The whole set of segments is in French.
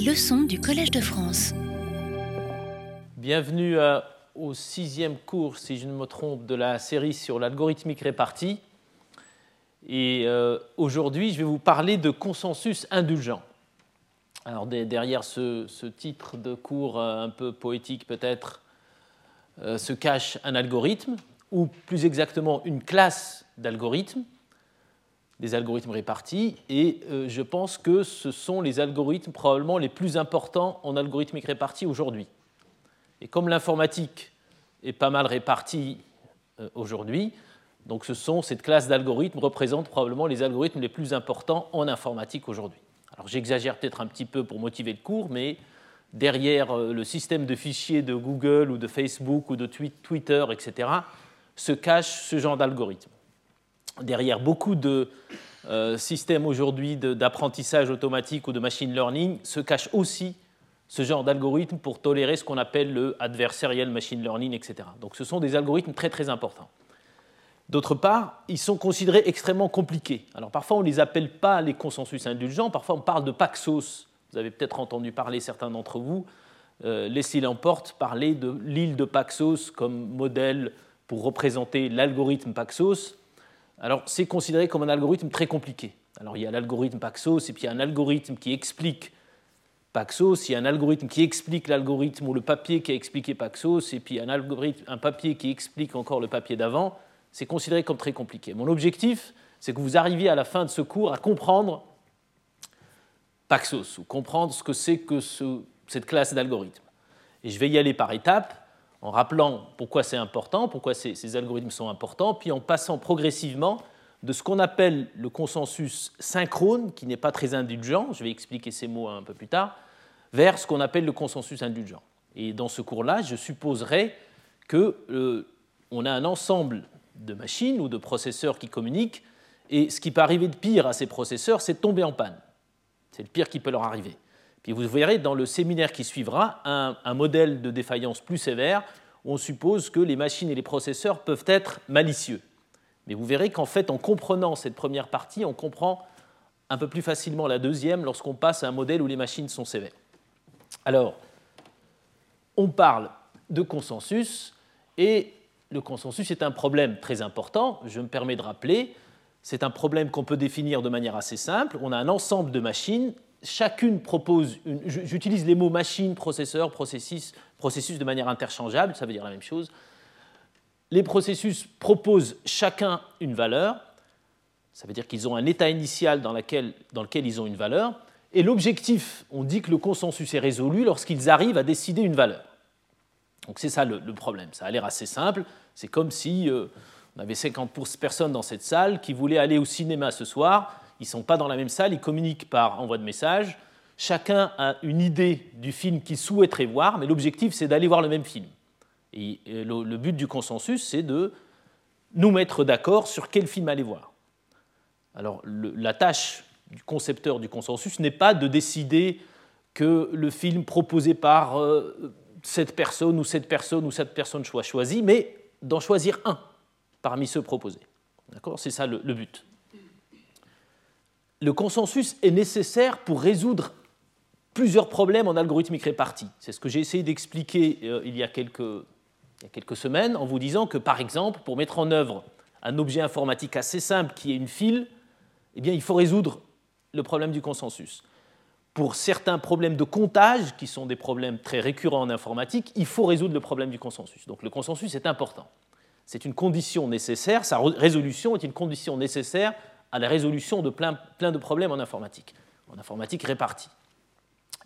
Leçons du Collège de France. Bienvenue euh, au sixième cours, si je ne me trompe, de la série sur l'algorithmique répartie. Et euh, aujourd'hui, je vais vous parler de consensus indulgent. Alors derrière ce, titre de cours euh, un peu poétique peut-être se cache un algorithme, ou plus exactement une classe d'algorithmes des algorithmes répartis, et euh, je pense que ce sont les algorithmes probablement les plus importants en algorithmique répartie aujourd'hui. Et comme l'informatique est pas mal répartie euh, aujourd'hui, donc ce sont, cette classe d'algorithmes représente probablement les algorithmes les plus importants en informatique aujourd'hui. Alors j'exagère peut-être un petit peu pour motiver le cours, mais derrière euh, le système de fichiers de Google ou de Facebook ou de Twitter, etc., se cache ce genre d'algorithme derrière beaucoup de euh, systèmes aujourd'hui d'apprentissage automatique ou de machine learning se cache aussi ce genre d'algorithme pour tolérer ce qu'on appelle le adversarial machine learning, etc. Donc ce sont des algorithmes très très importants. D'autre part, ils sont considérés extrêmement compliqués. Alors parfois on ne les appelle pas les consensus indulgents, parfois on parle de Paxos. Vous avez peut-être entendu parler, certains d'entre vous, euh, Leslie Lamporte parler de l'île de Paxos comme modèle pour représenter l'algorithme Paxos. Alors, c'est considéré comme un algorithme très compliqué. Alors, il y a l'algorithme Paxos, et puis il y a un algorithme qui explique Paxos, il y a un algorithme qui explique l'algorithme ou le papier qui a expliqué Paxos, et puis un, algorithme, un papier qui explique encore le papier d'avant. C'est considéré comme très compliqué. Mon objectif, c'est que vous arriviez à la fin de ce cours à comprendre Paxos, ou comprendre ce que c'est que cette classe d'algorithmes. Et je vais y aller par étapes en rappelant pourquoi c'est important, pourquoi ces, algorithmes sont importants, puis en passant progressivement de ce qu'on appelle le consensus synchrone, qui n'est pas très indulgent, je vais expliquer ces mots un peu plus tard, vers ce qu'on appelle le consensus indulgent. Et dans ce cours-là, je supposerai qu'on euh, a un ensemble de machines ou de processeurs qui communiquent, et ce qui peut arriver de pire à ces processeurs, c'est de tomber en panne. C'est le pire qui peut leur arriver. Puis vous verrez dans le séminaire qui suivra un, modèle de défaillance plus sévère où on suppose que les machines et les processeurs peuvent être malicieux. Mais vous verrez qu'en fait, en comprenant cette première partie, on comprend un peu plus facilement la deuxième lorsqu'on passe à un modèle où les machines sont sévères. Alors, on parle de consensus, et le consensus est un problème très important. Je me permets de rappeler, c'est un problème qu'on peut définir de manière assez simple. On a un ensemble de machines chacune propose, j'utilise les mots machine, processeur, processus, processus de manière interchangeable, ça veut dire la même chose. Les processus proposent chacun une valeur, ça veut dire qu'ils ont un état initial dans, lequel ils ont une valeur, et l'objectif, on dit que le consensus est résolu lorsqu'ils arrivent à décider une valeur. Donc c'est ça le, problème, ça a l'air assez simple, c'est comme si euh, on avait 50 personnes dans cette salle qui voulaient aller au cinéma ce soir, ils ne sont pas dans la même salle, ils communiquent par envoi de messages. Chacun a une idée du film qu'il souhaiterait voir, mais l'objectif, c'est d'aller voir le même film. Et le, but du consensus, c'est de nous mettre d'accord sur quel film aller voir. Alors, la tâche du concepteur du consensus n'est pas de décider que le film proposé par euh, cette personne ou cette personne ou cette personne soit choisi, mais d'en choisir un parmi ceux proposés. D'accord? C'est ça le but le consensus est nécessaire pour résoudre plusieurs problèmes en algorithmique répartie. C'est ce que j'ai essayé d'expliquer euh, il, y a quelques, semaines en vous disant que, par exemple, pour mettre en œuvre un objet informatique assez simple qui est une file, eh bien, il faut résoudre le problème du consensus. Pour certains problèmes de comptage, qui sont des problèmes très récurrents en informatique, il faut résoudre le problème du consensus. Donc le consensus est important. C'est une condition nécessaire, sa résolution est une condition nécessaire à la résolution de plein, de problèmes en informatique, en informatique répartie.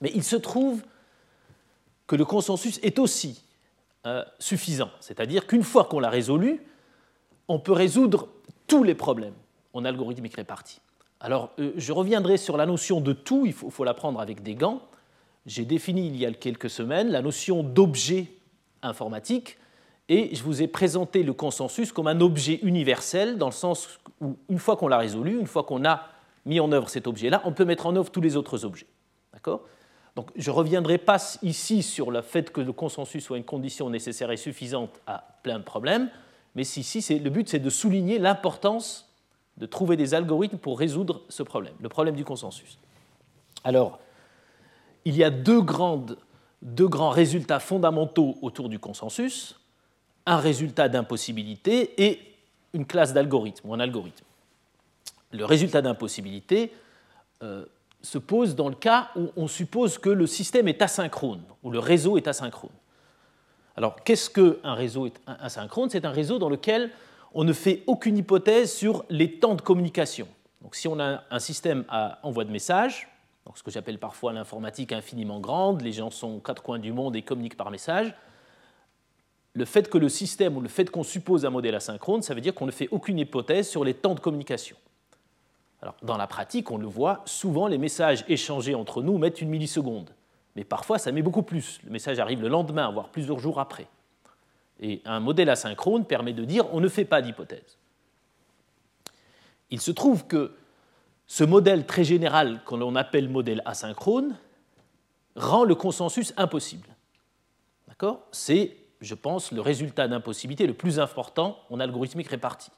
Mais il se trouve que le consensus est aussi euh, suffisant, c'est-à-dire qu'une fois qu'on l'a résolu, on peut résoudre tous les problèmes en algorithmique répartie. Alors, euh, je reviendrai sur la notion de tout, il faut, faut l'apprendre avec des gants. J'ai défini il y a quelques semaines la notion d'objet informatique et je vous ai présenté le consensus comme un objet universel, dans le sens où, une fois qu'on l'a résolu, une fois qu'on a mis en œuvre cet objet-là, on peut mettre en œuvre tous les autres objets. D'accord? Donc, je ne reviendrai pas ici sur le fait que le consensus soit une condition nécessaire et suffisante à plein de problèmes, mais ici, le but, c'est de souligner l'importance de trouver des algorithmes pour résoudre ce problème, le problème du consensus. Alors, il y a deux, deux grands résultats fondamentaux autour du consensus, un résultat d'impossibilité et une classe d'algorithme ou un algorithme. Le résultat d'impossibilité euh, se pose dans le cas où on suppose que le système est asynchrone, ou le réseau est asynchrone. Alors, qu'est-ce qu'un réseau asynchrone? C'est un réseau dans lequel on ne fait aucune hypothèse sur les temps de communication. Donc, si on a un système à envoi de messages, ce que j'appelle parfois l'informatique infiniment grande, les gens sont aux quatre coins du monde et communiquent par message, le fait que le système ou le fait qu'on suppose un modèle asynchrone, ça veut dire qu'on ne fait aucune hypothèse sur les temps de communication. Alors, dans la pratique, on le voit, souvent les messages échangés entre nous mettent une milliseconde. Mais parfois, ça met beaucoup plus. Le message arrive le lendemain, voire plusieurs jours après. Et un modèle asynchrone permet de dire on ne fait pas d'hypothèse. Il se trouve que ce modèle très général qu'on appelle modèle asynchrone rend le consensus impossible. D'accord? C'est, je pense, le résultat d'impossibilité le plus important en algorithmique répartie.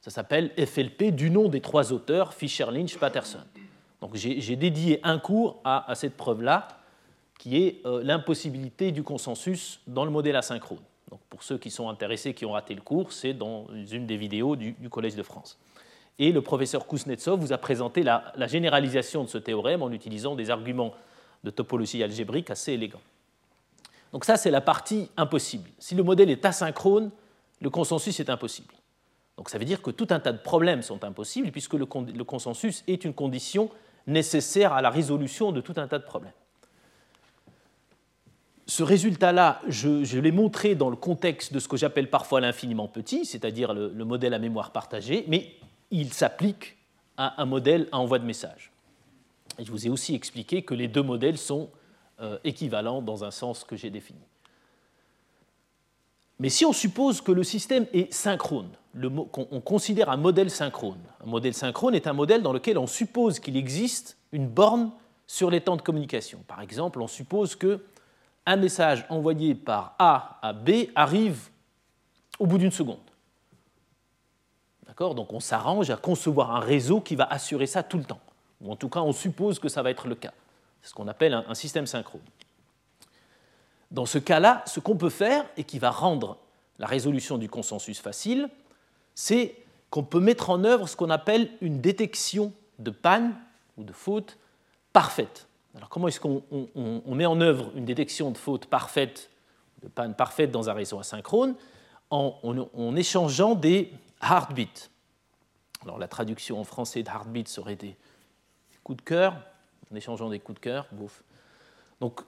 Ça s'appelle FLP du nom des trois auteurs, Fisher, Lynch, Patterson. Donc j'ai dédié un cours à, cette preuve-là, qui est euh, l'impossibilité du consensus dans le modèle asynchrone. Donc pour ceux qui sont intéressés, qui ont raté le cours, c'est dans une des vidéos du, Collège de France. Et le professeur Kuznetsov vous a présenté la, la, généralisation de ce théorème en utilisant des arguments de topologie algébrique assez élégants. Donc ça, c'est la partie impossible. Si le modèle est asynchrone, le consensus est impossible. Donc ça veut dire que tout un tas de problèmes sont impossibles puisque le, consensus est une condition nécessaire à la résolution de tout un tas de problèmes. Ce résultat-là, je, l'ai montré dans le contexte de ce que j'appelle parfois l'infiniment petit, c'est-à-dire le, modèle à mémoire partagée, mais il s'applique à un modèle à envoi de message. Je vous ai aussi expliqué que les deux modèles sont euh, équivalents dans un sens que j'ai défini. Mais si on suppose que le système est synchrone, on considère un modèle synchrone. Un modèle synchrone est un modèle dans lequel on suppose qu'il existe une borne sur les temps de communication. Par exemple, on suppose que un message envoyé par A à B arrive au bout d'une seconde. D'accord? Donc on s'arrange à concevoir un réseau qui va assurer ça tout le temps. Ou en tout cas, on suppose que ça va être le cas. C'est ce qu'on appelle un système synchrone. Dans ce cas-là, ce qu'on peut faire et qui va rendre la résolution du consensus facile, c'est qu'on peut mettre en œuvre ce qu'on appelle une détection de panne ou de faute parfaite. Alors comment est-ce qu'on met en œuvre une détection de faute parfaite, de panne parfaite dans un réseau asynchrone en, en échangeant des heartbeats? Alors la traduction en français de heartbeat serait des coups de cœur, en échangeant des coups de cœur. Donc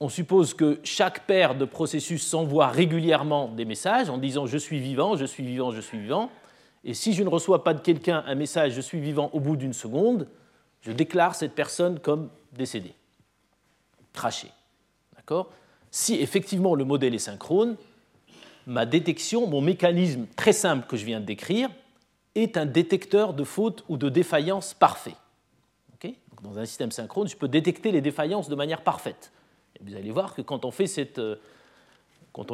on suppose que chaque paire de processus s'envoie régulièrement des messages en disant je suis vivant, je suis vivant, je suis vivant. Et si je ne reçois pas de quelqu'un un message je suis vivant au bout d'une seconde, je déclare cette personne comme décédée, crachée. D'accord? Si effectivement le modèle est synchrone, ma détection, mon mécanisme très simple que je viens de décrire, est un détecteur de faute ou de défaillance parfait. Dans un système synchrone, je peux détecter les défaillances de manière parfaite vous allez voir que quand on, euh,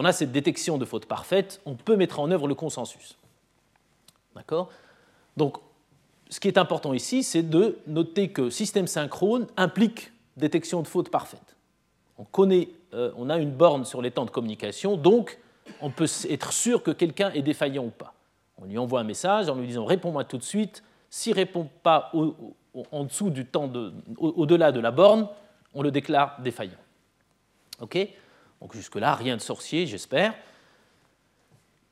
a cette détection de faute parfaite, on peut mettre en œuvre le consensus. D'accord? Donc, ce qui est important ici, c'est de noter que système synchrone implique détection de faute parfaite. On connaît, euh, on a une borne sur les temps de communication, donc on peut être sûr que quelqu'un est défaillant ou pas. On lui envoie un message en lui disant réponds-moi tout de suite. S'il ne répond pas en dessous du temps, au-delà de la borne, on le déclare défaillant. Ok? Donc jusque-là, rien de sorcier, j'espère.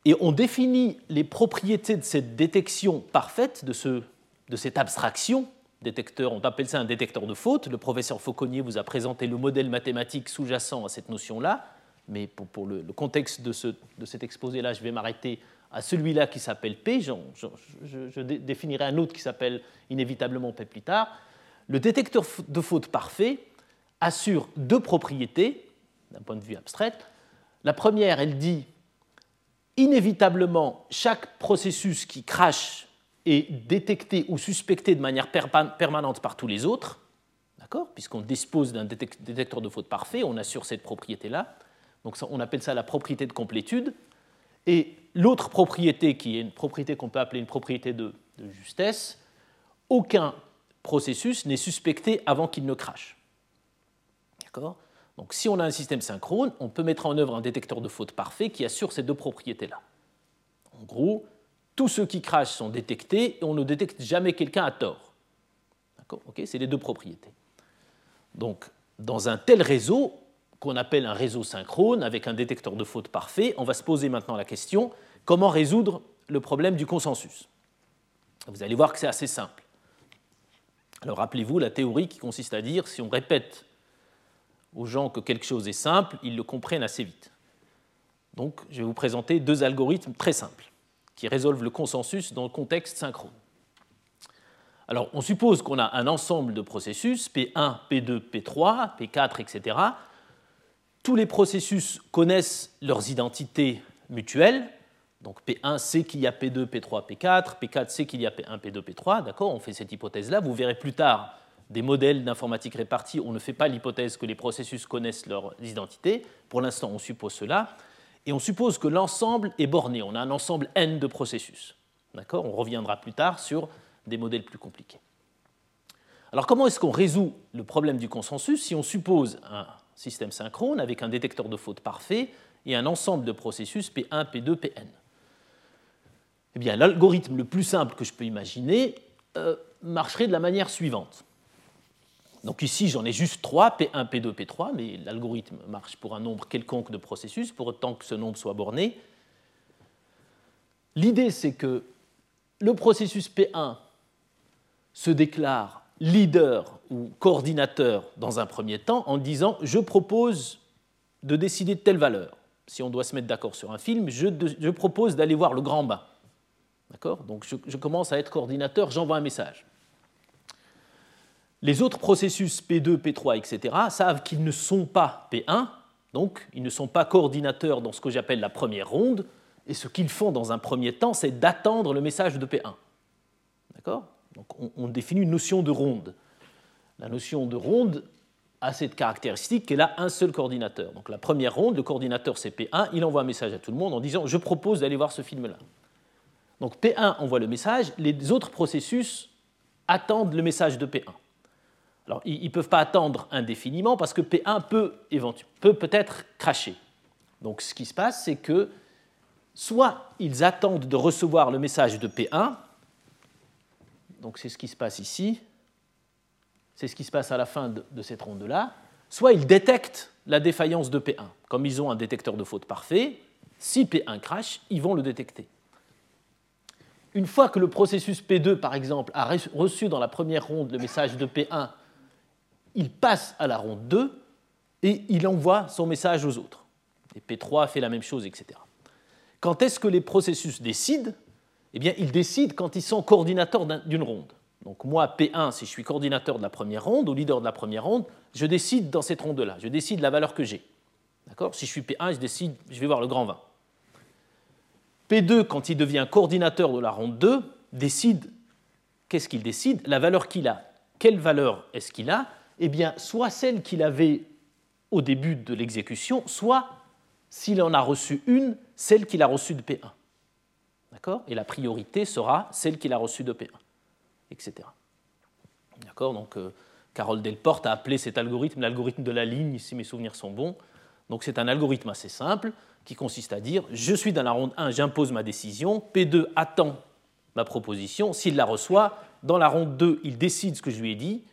Et on définit les propriétés de cette détection parfaite, de, ce, de cette abstraction, détecteur, on appelle ça un détecteur de faute. Le professeur Fauconnier vous a présenté le modèle mathématique sous-jacent à cette notion-là, mais pour, le, contexte de, ce, de cet exposé-là, je vais m'arrêter à celui-là qui s'appelle P. Je, définirai un autre qui s'appelle inévitablement P plus tard. Le détecteur de faute parfait assure deux propriétés d'un point de vue abstrait. La première, elle dit inévitablement, chaque processus qui crache est détecté ou suspecté de manière permanente par tous les autres, d'accord? Puisqu'on dispose d'un détecteur de faute parfait, on assure cette propriété-là. Donc on appelle ça la propriété de complétude. Et l'autre propriété, qui est une propriété qu'on peut appeler une propriété de, justesse, aucun processus n'est suspecté avant qu'il ne crache. Donc si on a un système synchrone, on peut mettre en œuvre un détecteur de faute parfait qui assure ces deux propriétés-là. En gros, tous ceux qui crachent sont détectés et on ne détecte jamais quelqu'un à tort. D'accord? C'est les deux propriétés. Donc, dans un tel réseau, qu'on appelle un réseau synchrone avec un détecteur de faute parfait, on va se poser maintenant la question comment résoudre le problème du consensus? Vous allez voir que c'est assez simple. Alors rappelez-vous la théorie qui consiste à dire si on répète aux gens que quelque chose est simple, ils le comprennent assez vite. Donc je vais vous présenter deux algorithmes très simples qui résolvent le consensus dans le contexte synchrone. Alors on suppose qu'on a un ensemble de processus, P1, P2, P3, P4, etc. Tous les processus connaissent leurs identités mutuelles. Donc P1 sait qu'il y a P2, P3, P4, P4 sait qu'il y a P1, P2, P3. D'accord? On fait cette hypothèse-là. Vous verrez plus tard des modèles d'informatique répartie, on ne fait pas l'hypothèse que les processus connaissent leurs identités. Pour l'instant, on suppose cela. Et on suppose que l'ensemble est borné. On a un ensemble n de processus. D'accord? On reviendra plus tard sur des modèles plus compliqués. Alors comment est-ce qu'on résout le problème du consensus si on suppose un système synchrone avec un détecteur de faute parfait et un ensemble de processus P1, P2, Pn Eh bien, l'algorithme le plus simple que je peux imaginer euh, marcherait de la manière suivante. Donc ici, j'en ai juste 3, P1, P2, P3, mais l'algorithme marche pour un nombre quelconque de processus, pour autant que ce nombre soit borné. L'idée, c'est que le processus P1 se déclare leader ou coordinateur dans un premier temps en disant je propose de décider de telle valeur. Si on doit se mettre d'accord sur un film, je, propose d'aller voir le grand bain. D'accord? Donc je commence à être coordinateur, j'envoie un message. Les autres processus P2, P3, etc. savent qu'ils ne sont pas P1, donc ils ne sont pas coordinateurs dans ce que j'appelle la première ronde, et ce qu'ils font dans un premier temps, c'est d'attendre le message de P1. D'accord? Donc on, définit une notion de ronde. La notion de ronde a cette caractéristique qu'elle a un seul coordinateur. Donc la première ronde, le coordinateur c'est P1, il envoie un message à tout le monde en disant je propose d'aller voir ce film-là. Donc P1 envoie le message, les autres processus attendent le message de P1. Alors, ils ne peuvent pas attendre indéfiniment parce que P1 peut peut-être cracher. Donc, ce qui se passe, c'est que soit ils attendent de recevoir le message de P1, donc c'est ce qui se passe ici, c'est ce qui se passe à la fin de, cette ronde-là, soit ils détectent la défaillance de P1. Comme ils ont un détecteur de faute parfait, si P1 crache, ils vont le détecter. Une fois que le processus P2, par exemple, a reçu dans la première ronde le message de P1 il passe à la ronde 2 et il envoie son message aux autres. Et P3 fait la même chose, etc. Quand est-ce que les processus décident? Eh bien, ils décident quand ils sont coordinateurs d'une ronde. Donc moi, P1, si je suis coordinateur de la première ronde ou leader de la première ronde, je décide dans cette ronde-là, je décide la valeur que j'ai. D'accord? Si je suis P1, je décide, je vais voir le grand 20. P2, quand il devient coordinateur de la ronde 2, décide, qu'est-ce qu'il décide? La valeur qu'il a. Quelle valeur est-ce qu'il a? Eh bien, soit celle qu'il avait au début de l'exécution, soit, s'il en a reçu une, celle qu'il a reçue de P1. D'accord? Et la priorité sera celle qu'il a reçue de P1, etc. D'accord? Donc, euh, Carole Delporte a appelé cet algorithme l'algorithme de la ligne, si mes souvenirs sont bons. Donc, c'est un algorithme assez simple qui consiste à dire je suis dans la ronde 1, j'impose ma décision, P2 attend ma proposition, s'il la reçoit, dans la ronde 2, il décide ce que je lui ai dit,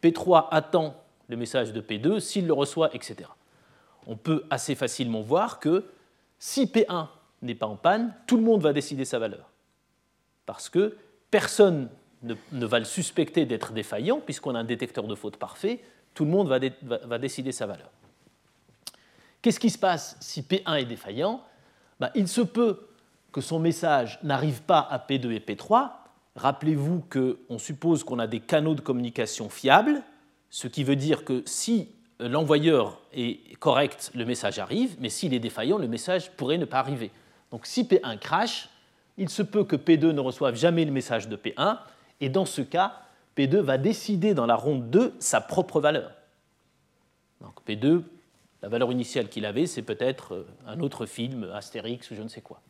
P3 attend le message de P2, s'il le reçoit, etc. On peut assez facilement voir que si P1 n'est pas en panne, tout le monde va décider sa valeur. Parce que personne ne, va le suspecter d'être défaillant, puisqu'on a un détecteur de faute parfait, tout le monde va, décider sa valeur. Qu'est-ce qui se passe si P1 est défaillant? Ben, Il se peut que son message n'arrive pas à P2 et P3, Rappelez-vous qu'on suppose qu'on a des canaux de communication fiables, ce qui veut dire que si l'envoyeur est correct, le message arrive, mais s'il est défaillant, le message pourrait ne pas arriver. Donc si P1 crash, il se peut que P2 ne reçoive jamais le message de P1, et dans ce cas, P2 va décider dans la ronde 2 sa propre valeur. Donc P2, la valeur initiale qu'il avait, c'est peut-être un autre film, Astérix ou je ne sais quoi.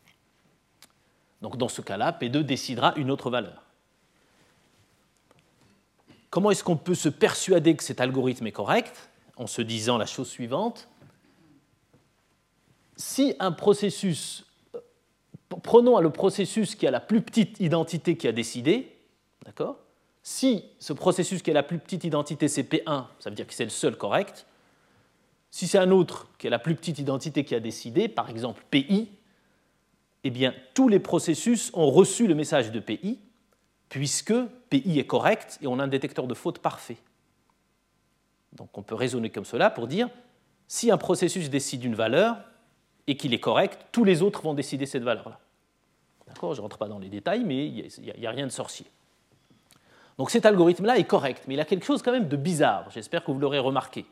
Donc dans ce cas-là, P2 décidera une autre valeur. Comment est-ce qu'on peut se persuader que cet algorithme est correct en se disant la chose suivante? Si un processus, prenons le processus qui a la plus petite identité qui a décidé, Si ce processus qui a la plus petite identité c'est P1, ça veut dire que c'est le seul correct. Si c'est un autre qui a la plus petite identité qui a décidé, par exemple PI, eh bien tous les processus ont reçu le message de PI, puisque PI est correct et on a un détecteur de faute parfait. Donc on peut raisonner comme cela pour dire, si un processus décide une valeur et qu'il est correct, tous les autres vont décider cette valeur-là. D'accord Je ne rentre pas dans les détails, mais il n'y a, rien de sorcier. Donc cet algorithme-là est correct, mais il a quelque chose quand même de bizarre. J'espère que vous l'aurez remarqué.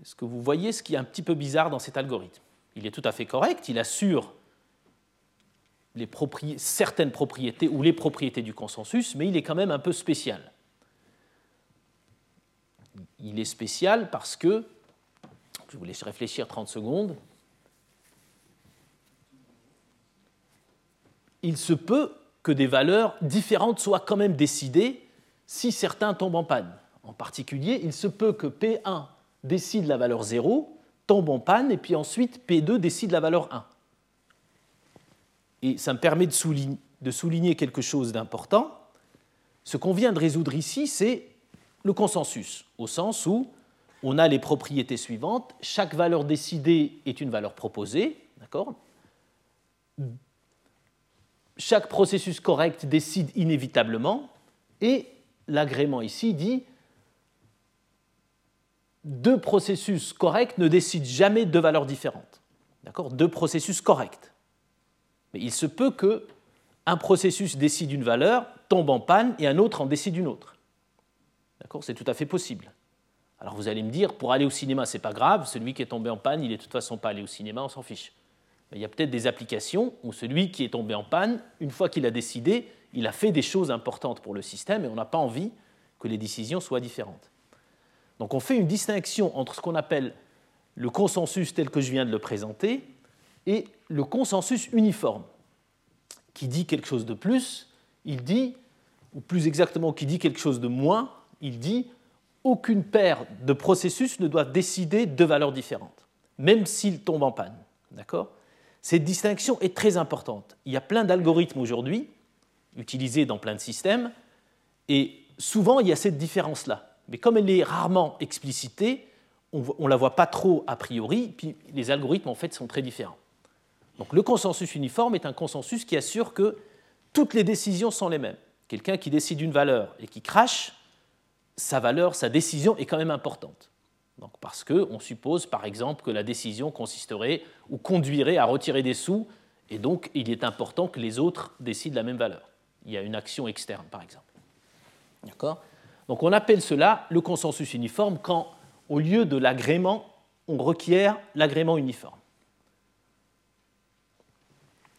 Est-ce que vous voyez ce qui est un petit peu bizarre dans cet algorithme? Il est tout à fait correct, il assure certaines propriétés ou les propriétés du consensus, mais il est quand même un peu spécial. Il est spécial parce que, je vous laisse réfléchir 30 secondes, il se peut que des valeurs différentes soient quand même décidées si certains tombent en panne. En particulier, il se peut que P1 décide la valeur 0, tombe en panne, et puis ensuite P2 décide la valeur 1 et ça me permet de souligner, quelque chose d'important. Ce qu'on vient de résoudre ici, c'est le consensus, au sens où on a les propriétés suivantes. Chaque valeur décidée est une valeur proposée, d'accord? Chaque processus correct décide inévitablement, et l'agrément ici dit deux processus corrects ne décident jamais de valeurs différentes. D'accord? Deux processus corrects. Mais il se peut que un processus décide une valeur, tombe en panne et un autre en décide une autre. D'accord? C'est tout à fait possible. Alors vous allez me dire, pour aller au cinéma, c'est pas grave, celui qui est tombé en panne, il est de toute façon pas allé au cinéma, on s'en fiche. Mais il y a peut-être des applications où celui qui est tombé en panne, une fois qu'il a décidé, il a fait des choses importantes pour le système et on n'a pas envie que les décisions soient différentes. Donc on fait une distinction entre ce qu'on appelle le consensus tel que je viens de le présenter et le consensus uniforme, qui dit quelque chose de plus, il dit, ou plus exactement qui dit quelque chose de moins, il dit aucune paire de processus ne doit décider de valeurs différentes, même s'ils tombent en panne. D'accord? Cette distinction est très importante. Il y a plein d'algorithmes aujourd'hui, utilisés dans plein de systèmes, et souvent il y a cette différence-là. Mais comme elle est rarement explicitée, on ne la voit pas trop a priori, puis les algorithmes en fait sont très différents. Donc le consensus uniforme est un consensus qui assure que toutes les décisions sont les mêmes. Quelqu'un qui décide une valeur et qui crache, sa valeur, sa décision est quand même importante. Donc parce qu'on suppose par exemple que la décision consisterait ou conduirait à retirer des sous, et donc il est important que les autres décident la même valeur. Il y a une action externe par exemple. D'accord? Donc on appelle cela le consensus uniforme quand, au lieu de l'agrément, on requiert l'agrément uniforme.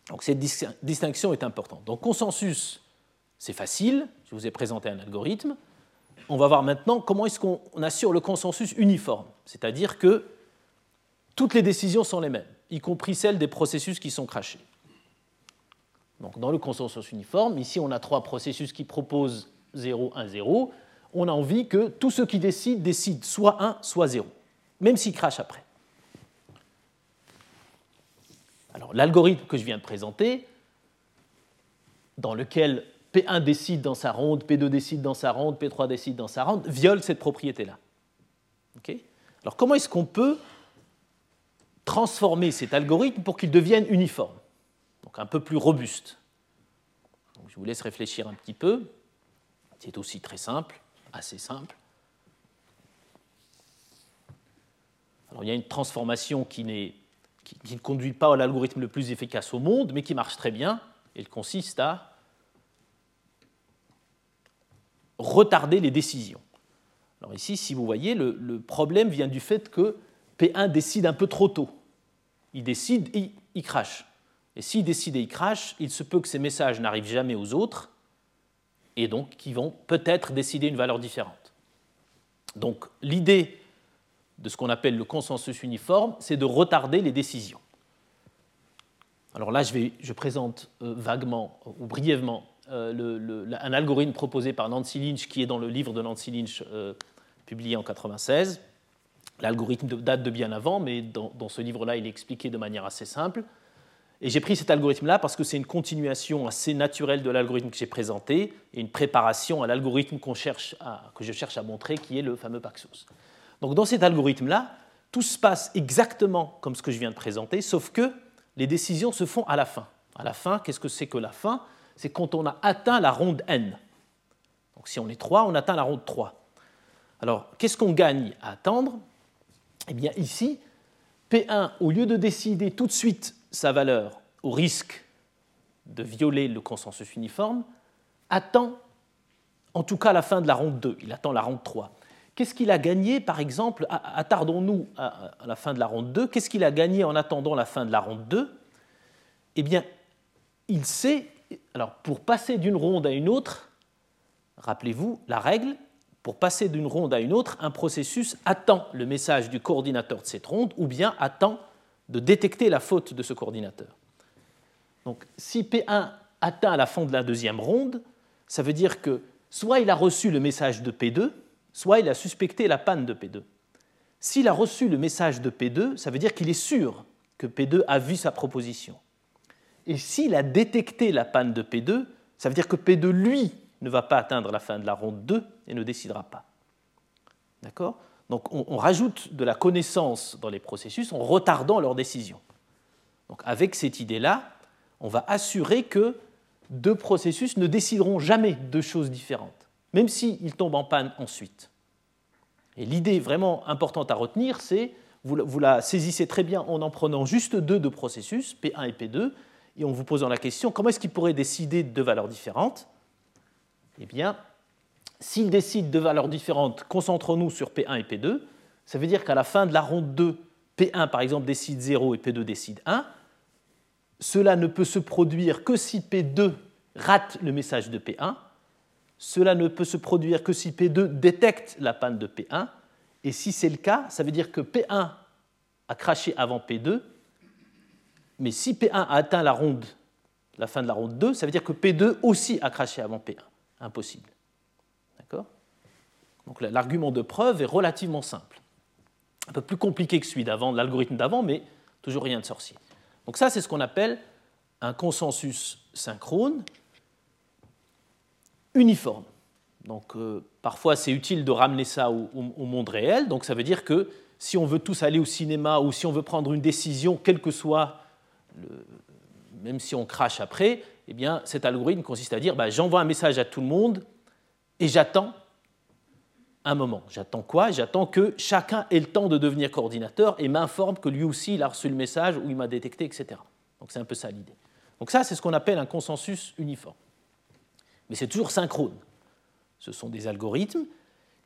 Donc cette distinction est importante. Donc consensus, c'est facile, je vous ai présenté un algorithme. On va voir maintenant comment est-ce qu'on assure le consensus uniforme, c'est-à-dire que toutes les décisions sont les mêmes, y compris celles des processus qui sont crachés. Donc dans le consensus uniforme, ici on a trois processus qui proposent 0, 1, 0. On a envie que tous ceux qui décident décident soit 1, soit 0, même s'ils crachent après. Alors l'algorithme que je viens de présenter, dans lequel P1 décide dans sa ronde, P2 décide dans sa ronde, P3 décide dans sa ronde, viole cette propriété-là. Alors comment est-ce qu'on peut transformer cet algorithme pour qu'il devienne uniforme, donc un peu plus robuste Je vous laisse réfléchir un petit peu. C'est aussi très simple, assez simple. Alors il y a une transformation qui qui, ne conduit pas à l'algorithme le plus efficace au monde, mais qui marche très bien. Elle consiste à retarder les décisions. Alors ici, si vous voyez, le, problème vient du fait que P1 décide un peu trop tôt. Il décide il crache. Et s'il décide et il crache, il se peut que ces messages n'arrivent jamais aux autres, et donc qu'ils vont peut-être décider une valeur différente. Donc l'idée de ce qu'on appelle le consensus uniforme, c'est de retarder les décisions. Alors là, je présente euh, vaguement ou brièvement euh, un algorithme proposé par Nancy Lynch qui est dans le livre de Nancy Lynch euh, publié en 1996. L'algorithme date de bien avant, mais dans, ce livre-là, il est expliqué de manière assez simple. Et j'ai pris cet algorithme-là parce que c'est une continuation assez naturelle de l'algorithme que j'ai présenté et une préparation à l'algorithme que je cherche à montrer, qui est le fameux Paxos. Donc dans cet algorithme-là, tout se passe exactement comme ce que je viens de présenter, sauf que les décisions se font à la fin. À la fin, qu'est-ce que c'est que la fin? C'est quand on a atteint la ronde n. Donc si on est 3, on atteint la ronde 3. Alors, qu'est-ce qu'on gagne à attendre Eh bien, ici, P1, au lieu de décider tout de suite sa valeur au risque de violer le consensus uniforme, attend en tout cas la fin de la ronde 2, il attend la ronde 3. Qu'est-ce qu'il a gagné, par exemple, attardons-nous à la fin de la ronde 2, qu'est-ce qu'il a gagné en attendant la fin de la ronde 2 Eh bien, il sait, alors pour passer d'une ronde à une autre, rappelez-vous la règle, pour passer d'une ronde à une autre, un processus attend le message du coordinateur de cette ronde ou bien attend de détecter la faute de ce coordinateur. Donc si P1 atteint la fin de la deuxième ronde, ça veut dire que soit il a reçu le message de P2, soit il a suspecté la panne de P2. S'il a reçu le message de P2, ça veut dire qu'il est sûr que P2 a vu sa proposition. Et s'il a détecté la panne de P2, ça veut dire que P2, lui, ne va pas atteindre la fin de la ronde 2 et ne décidera pas. D'accord? Donc on, rajoute de la connaissance dans les processus en retardant leur décision. Donc avec cette idée-là, on va assurer que deux processus ne décideront jamais de choses différentes, même s'ils tombent en panne ensuite. Et l'idée vraiment importante à retenir, c'est, vous, vous, la saisissez très bien en en prenant juste deux de processus, P1 et P2, et en vous posant la question, comment est-ce qu'ils pourraient décider de deux valeurs différentes? Eh bien, s'ils décident de valeurs différentes, concentrons-nous sur P1 et P2. Ça veut dire qu'à la fin de la ronde 2, P1 par exemple décide 0 et P2 décide 1. Cela ne peut se produire que si P2 rate le message de P1. Cela ne peut se produire que si P2 détecte la panne de P1. Et si c'est le cas, ça veut dire que P1 a craché avant P2. Mais si P1 a atteint la ronde, la fin de la ronde 2, ça veut dire que P2 aussi a craché avant P1 impossible. D'accord? Donc l'argument de preuve est relativement simple. Un peu plus compliqué que celui d'avant, l'algorithme d'avant, mais toujours rien de sorcier. Donc ça, c'est ce qu'on appelle un consensus synchrone uniforme. Donc euh, parfois, c'est utile de ramener ça au, monde réel. Donc ça veut dire que si on veut tous aller au cinéma ou si on veut prendre une décision, quel que soit, même si on crache après, eh bien, cet algorithme consiste à dire bah, j'envoie un message à tout le monde et j'attends un moment. J'attends quoi? J'attends que chacun ait le temps de devenir coordinateur et m'informe que lui aussi il a reçu le message ou il m'a détecté, etc. Donc c'est un peu ça l'idée. Donc ça, c'est ce qu'on appelle un consensus uniforme. Mais c'est toujours synchrone. Ce sont des algorithmes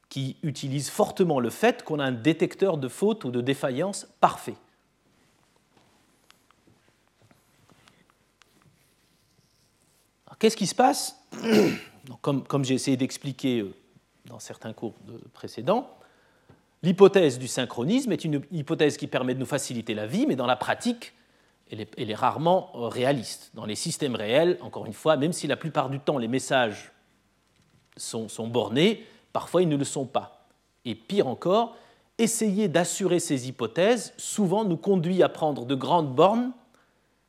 qui utilisent fortement le fait qu'on a un détecteur de faute ou de défaillance parfait. Qu'est-ce qui se passe Comme, j'ai essayé d'expliquer euh, dans certains cours précédents, l'hypothèse du synchronisme est une hypothèse qui permet de nous faciliter la vie, mais dans la pratique, elle est, rarement euh, réaliste. Dans les systèmes réels, encore une fois, même si la plupart du temps les messages sont, sont bornés, parfois ils ne le sont pas. Et pire encore, essayer d'assurer ces hypothèses souvent nous conduit à prendre de grandes bornes,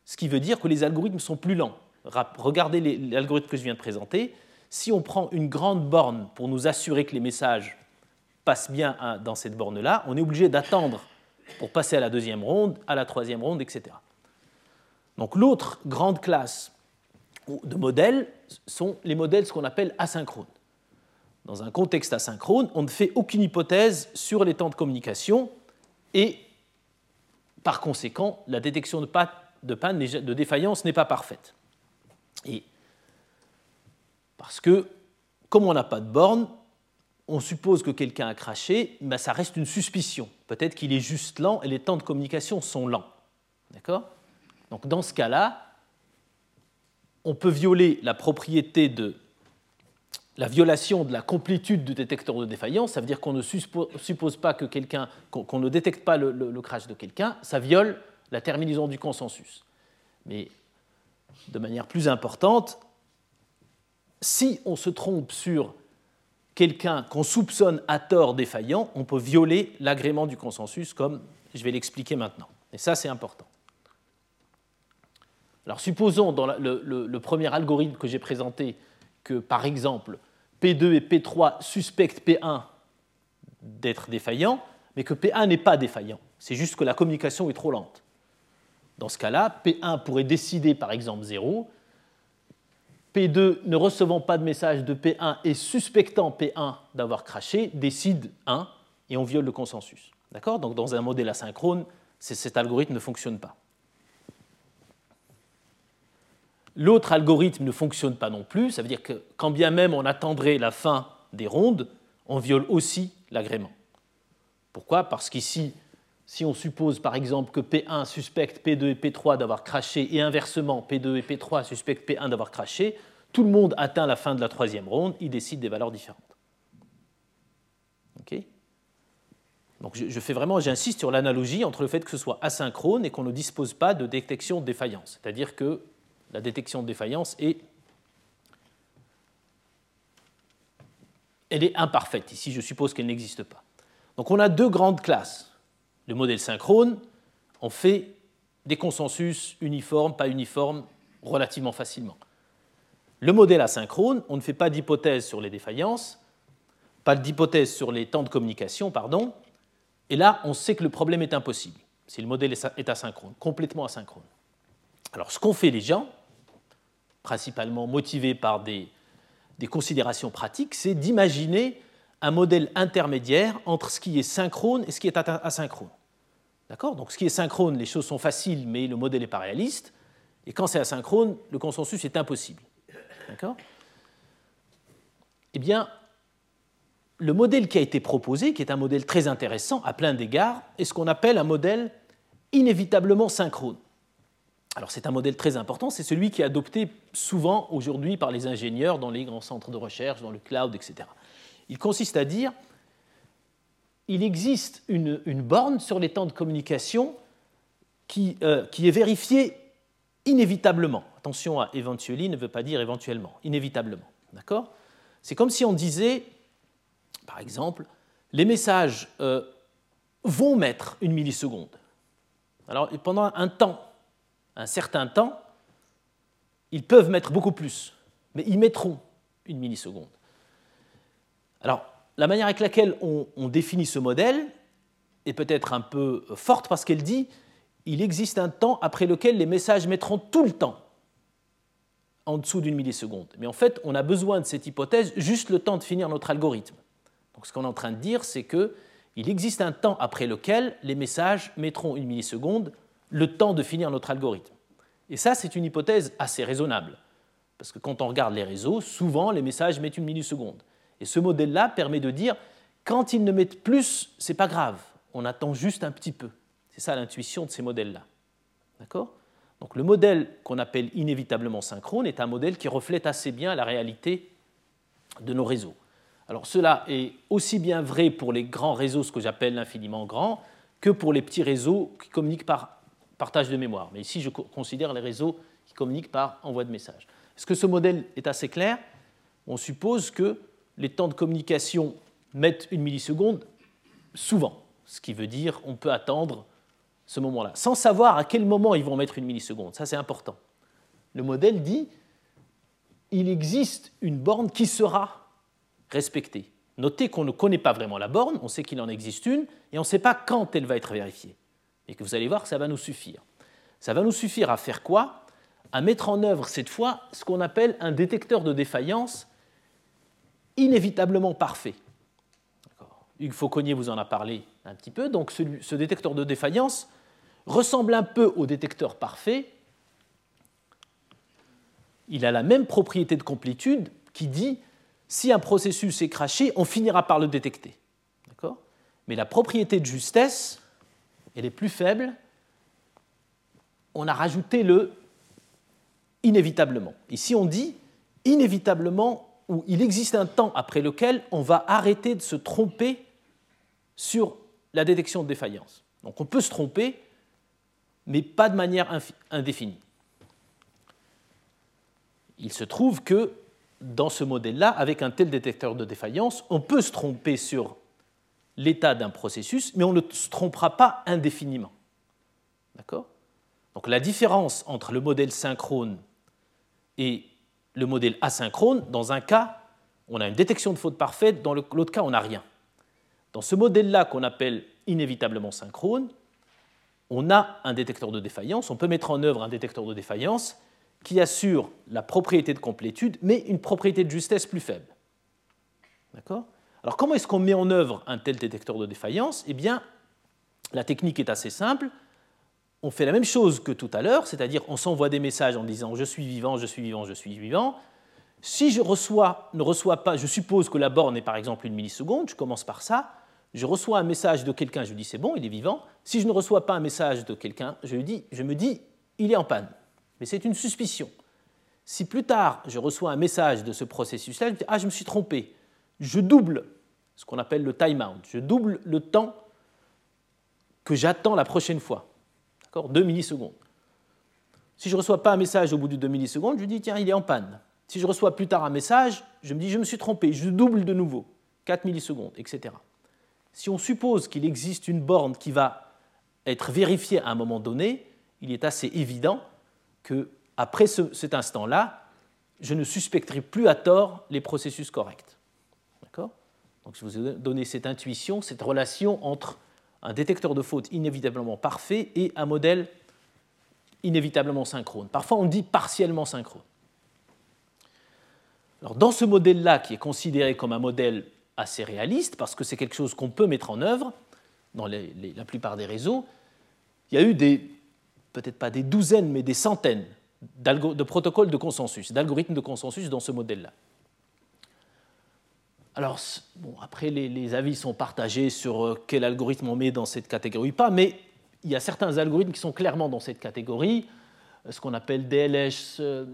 ce qui veut dire que les algorithmes sont plus lents regardez l'algorithme que je viens de présenter. Si on prend une grande borne pour nous assurer que les messages passent bien dans cette borne-là, on est obligé d'attendre pour passer à la deuxième ronde, à la troisième ronde, etc. Donc l'autre grande classe de modèles sont les modèles ce qu'on appelle asynchrones. Dans un contexte asynchrone, on ne fait aucune hypothèse sur les temps de communication et par conséquent, la détection de panne, de défaillance n'est pas parfaite. Et parce que, comme on n'a pas de borne, on suppose que quelqu'un a craché, mais ça reste une suspicion. Peut-être qu'il est juste lent et les temps de communication sont lents. D'accord? Donc dans ce cas-là, on peut violer la propriété de la violation de la complétude du détecteur de défaillance. Ça veut dire qu'on ne suppose pas que quelqu'un, qu'on ne détecte pas le, le crash de quelqu'un. Ça viole la terminaison du consensus. Mais de manière plus importante, si on se trompe sur quelqu'un qu'on soupçonne à tort défaillant, on peut violer l'agrément du consensus, comme je vais l'expliquer maintenant. Et ça, c'est important. Alors supposons dans le, premier algorithme que j'ai présenté que, par exemple, P2 et P3 suspectent P1 d'être défaillant, mais que P1 n'est pas défaillant. C'est juste que la communication est trop lente. Dans ce cas-là, P1 pourrait décider par exemple 0, P2 ne recevant pas de message de P1 et suspectant P1 d'avoir craché, décide 1 et on viole le consensus. D'accord? Donc dans un modèle asynchrone, cet algorithme ne fonctionne pas. L'autre algorithme ne fonctionne pas non plus, ça veut dire que quand bien même on attendrait la fin des rondes, on viole aussi l'agrément. Pourquoi? Parce qu'ici, si on suppose par exemple que P1 suspecte P2 et P3 d'avoir craché et inversement P2 et P3 suspectent P1 d'avoir craché, tout le monde atteint la fin de la troisième ronde, il décide des valeurs différentes. Ok? Donc je, fais vraiment, j'insiste sur l'analogie entre le fait que ce soit asynchrone et qu'on ne dispose pas de détection de défaillance, c'est-à-dire que la détection de défaillance est elle est imparfaite. Ici, je suppose qu'elle n'existe pas. Donc on a deux grandes classes. Le modèle synchrone, on fait des consensus uniformes, pas uniformes, relativement facilement. Le modèle asynchrone, on ne fait pas d'hypothèse sur les défaillances, pas d'hypothèse sur les temps de communication, pardon, et là, on sait que le problème est impossible si le modèle est asynchrone, complètement asynchrone. Alors, ce qu'ont fait les gens, principalement motivés par des, des considérations pratiques, c'est d'imaginer un modèle intermédiaire entre ce qui est synchrone et ce qui est asynchrone. D'accord? Donc, ce qui est synchrone, les choses sont faciles, mais le modèle n'est pas réaliste. Et quand c'est asynchrone, le consensus est impossible. D'accord? Eh bien, le modèle qui a été proposé, qui est un modèle très intéressant à plein d'égards, est ce qu'on appelle un modèle inévitablement synchrone. Alors c'est un modèle très important, c'est celui qui est adopté souvent aujourd'hui par les ingénieurs dans les grands centres de recherche, dans le cloud, etc. Il consiste à dire il existe une, borne sur les temps de communication qui, euh, est vérifiée inévitablement. Attention à eventually ne veut pas dire éventuellement, inévitablement. D'accord? C'est comme si on disait, par exemple, les messages euh, vont mettre une milliseconde. Alors pendant un temps, un certain temps, ils peuvent mettre beaucoup plus, mais ils mettront une milliseconde. Alors, la manière avec laquelle on, définit ce modèle est peut-être un peu forte parce qu'elle dit il existe un temps après lequel les messages mettront tout le temps en dessous d'une milliseconde. Mais en fait, on a besoin de cette hypothèse juste le temps de finir notre algorithme. Donc ce qu'on est en train de dire, c'est qu'il existe un temps après lequel les messages mettront une milliseconde, le temps de finir notre algorithme. Et ça, c'est une hypothèse assez raisonnable. Parce que quand on regarde les réseaux, souvent les messages mettent une milliseconde. Et ce modèle-là permet de dire, quand ils ne mettent plus, c'est pas grave, on attend juste un petit peu. C'est ça l'intuition de ces modèles-là. D'accord? Donc le modèle qu'on appelle inévitablement synchrone est un modèle qui reflète assez bien la réalité de nos réseaux. Alors cela est aussi bien vrai pour les grands réseaux, ce que j'appelle l'infiniment grand, que pour les petits réseaux qui communiquent par partage de mémoire. Mais ici, je considère les réseaux qui communiquent par envoi de messages. Est-ce que ce modèle est assez clair? On suppose que les temps de communication mettent une milliseconde souvent, ce qui veut dire on peut attendre ce moment-là, sans savoir à quel moment ils vont mettre une milliseconde. Ça, c'est important. Le modèle dit il existe une borne qui sera respectée. Notez qu'on ne connaît pas vraiment la borne, on sait qu'il en existe une, et on ne sait pas quand elle va être vérifiée. Et que vous allez voir que ça va nous suffire. Ça va nous suffire à faire quoi? À mettre en œuvre cette fois ce qu'on appelle un détecteur de défaillance inévitablement parfait. Hugues Fauconnier vous en a parlé un petit peu. Donc ce détecteur de défaillance ressemble un peu au détecteur parfait. Il a la même propriété de complétude qui dit si un processus est craché, on finira par le détecter. Mais la propriété de justesse, elle est plus faible. On a rajouté le inévitablement. Ici, on dit inévitablement ou il existe un temps après lequel on va arrêter de se tromper sur la détection de défaillance. Donc on peut se tromper, mais pas de manière indéfinie. Il se trouve que dans ce modèle-là, avec un tel détecteur de défaillance, on peut se tromper sur l'état d'un processus, mais on ne se trompera pas indéfiniment. D'accord? Donc la différence entre le modèle synchrone et le modèle asynchrone, dans un cas, on a une détection de faute parfaite, dans l'autre cas, on n'a rien. Dans ce modèle-là qu'on appelle inévitablement synchrone, on a un détecteur de défaillance, on peut mettre en œuvre un détecteur de défaillance qui assure la propriété de complétude, mais une propriété de justesse plus faible. D'accord? Alors comment est-ce qu'on met en œuvre un tel détecteur de défaillance? Eh bien, la technique est assez simple. On fait la même chose que tout à l'heure, c'est-à-dire on s'envoie des messages en disant je suis vivant, je suis vivant, je suis vivant. Si je reçois, ne reçois pas, je suppose que la borne est par exemple une milliseconde, je commence par ça, je reçois un message de quelqu'un, je lui dis c'est bon, il est vivant. Si je ne reçois pas un message de quelqu'un, je, lui dis, je me dis il est en panne. Mais c'est une suspicion. Si plus tard je reçois un message de ce processus-là, je me dis ah je me suis trompé, je double ce qu'on appelle le timeout, je double le temps que j'attends la prochaine fois. D'accord 2 millisecondes. Si je ne reçois pas un message au bout de 2 millisecondes, je dis tiens, il est en panne. Si je reçois plus tard un message, je me dis je me suis trompé, je double de nouveau, 4 millisecondes, etc. Si on suppose qu'il existe une borne qui va être vérifiée à un moment donné, il est assez évident que après cet instant-là, je ne suspecterai plus à tort les processus corrects. D'accord? Donc je vous ai donné cette intuition, cette relation entre un détecteur de faute inévitablement parfait et un modèle inévitablement synchrone. Parfois on dit partiellement synchrone. Dans ce modèle-là, qui est considéré comme un modèle assez réaliste, parce que c'est quelque chose qu'on peut mettre en œuvre dans la plupart des réseaux, il y a eu des, peut-être pas des douzaines, mais des centaines de protocoles de consensus, d'algorithmes de consensus dans ce modèle-là. Alors, bon, après, les, avis sont partagés sur euh, quel algorithme on met dans cette catégorie ou pas, mais il y a certains algorithmes qui sont clairement dans cette catégorie, euh, ce qu'on appelle DLS, euh,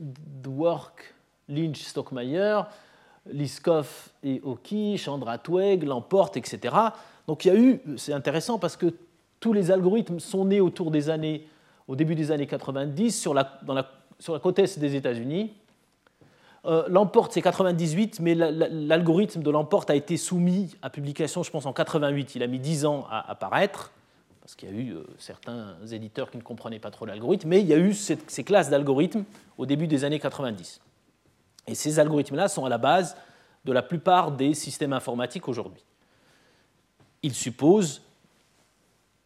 Dwork, Lynch, Stockmeyer, Liskov et Oki, Chandra Tweg, l'emporte, etc. Donc il y a eu, c'est intéressant parce que tous les algorithmes sont nés autour des années, au début des années 90 sur la, sur la côte est des États-Unis. Euh, l'emporte, c'est 98, mais l'algorithme de l'emporte a été soumis à publication, je pense, en 88. Il a mis 10 ans à apparaître, parce qu'il y a eu euh, certains éditeurs qui ne comprenaient pas trop l'algorithme, mais il y a eu ces classes d'algorithmes au début des années 90. Et ces algorithmes-là sont à la base de la plupart des systèmes informatiques aujourd'hui. Ils supposent,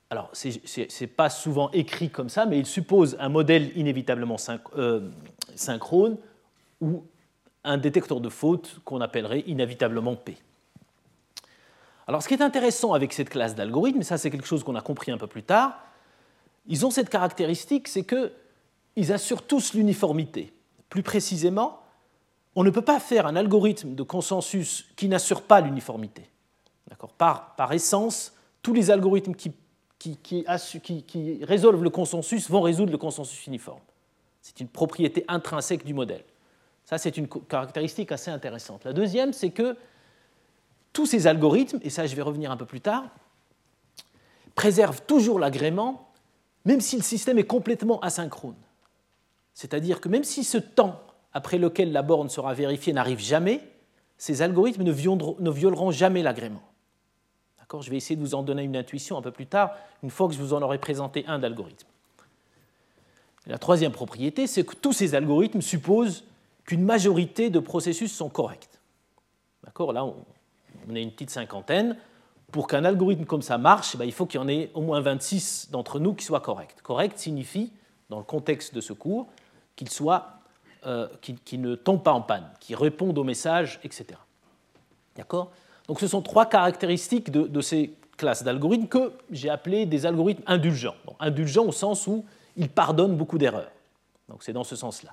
alors ce n'est pas souvent écrit comme ça, mais ils supposent un modèle inévitablement euh, synchrone ou un détecteur de faute qu'on appellerait inévitablement P. Alors ce qui est intéressant avec cette classe d'algorithmes, et ça c'est quelque chose qu'on a compris un peu plus tard, ils ont cette caractéristique, c'est qu'ils assurent tous l'uniformité. Plus précisément, on ne peut pas faire un algorithme de consensus qui n'assure pas l'uniformité. Par, essence, tous les algorithmes qui, résolvent le consensus vont résoudre le consensus uniforme. C'est une propriété intrinsèque du modèle. Ça, c'est une caractéristique assez intéressante. La deuxième, c'est que tous ces algorithmes, et ça je vais revenir un peu plus tard, préservent toujours l'agrément, même si le système est complètement asynchrone. C'est-à-dire que même si ce temps après lequel la borne sera vérifiée n'arrive jamais, ces algorithmes ne violeront, jamais l'agrément. Je vais essayer de vous en donner une intuition un peu plus tard, une fois que je vous en aurai présenté un d'algorithme. La troisième propriété, c'est que tous ces algorithmes supposent qu'une majorité de processus sont corrects. D'accord? Là, on, a une petite cinquantaine. Pour qu'un algorithme comme ça marche, ben, il faut qu'il y en ait au moins 26 d'entre nous qui soient corrects. Correct signifie, dans le contexte de ce cours, qu'il soit euh, ne tombent pas en panne, qui répondent aux messages, etc. D'accord? Donc ce sont trois caractéristiques de, ces classes d'algorithmes que j'ai appelées des algorithmes indulgents. indulgents au sens où ils pardonnent beaucoup d'erreurs. Donc c'est dans ce sens-là.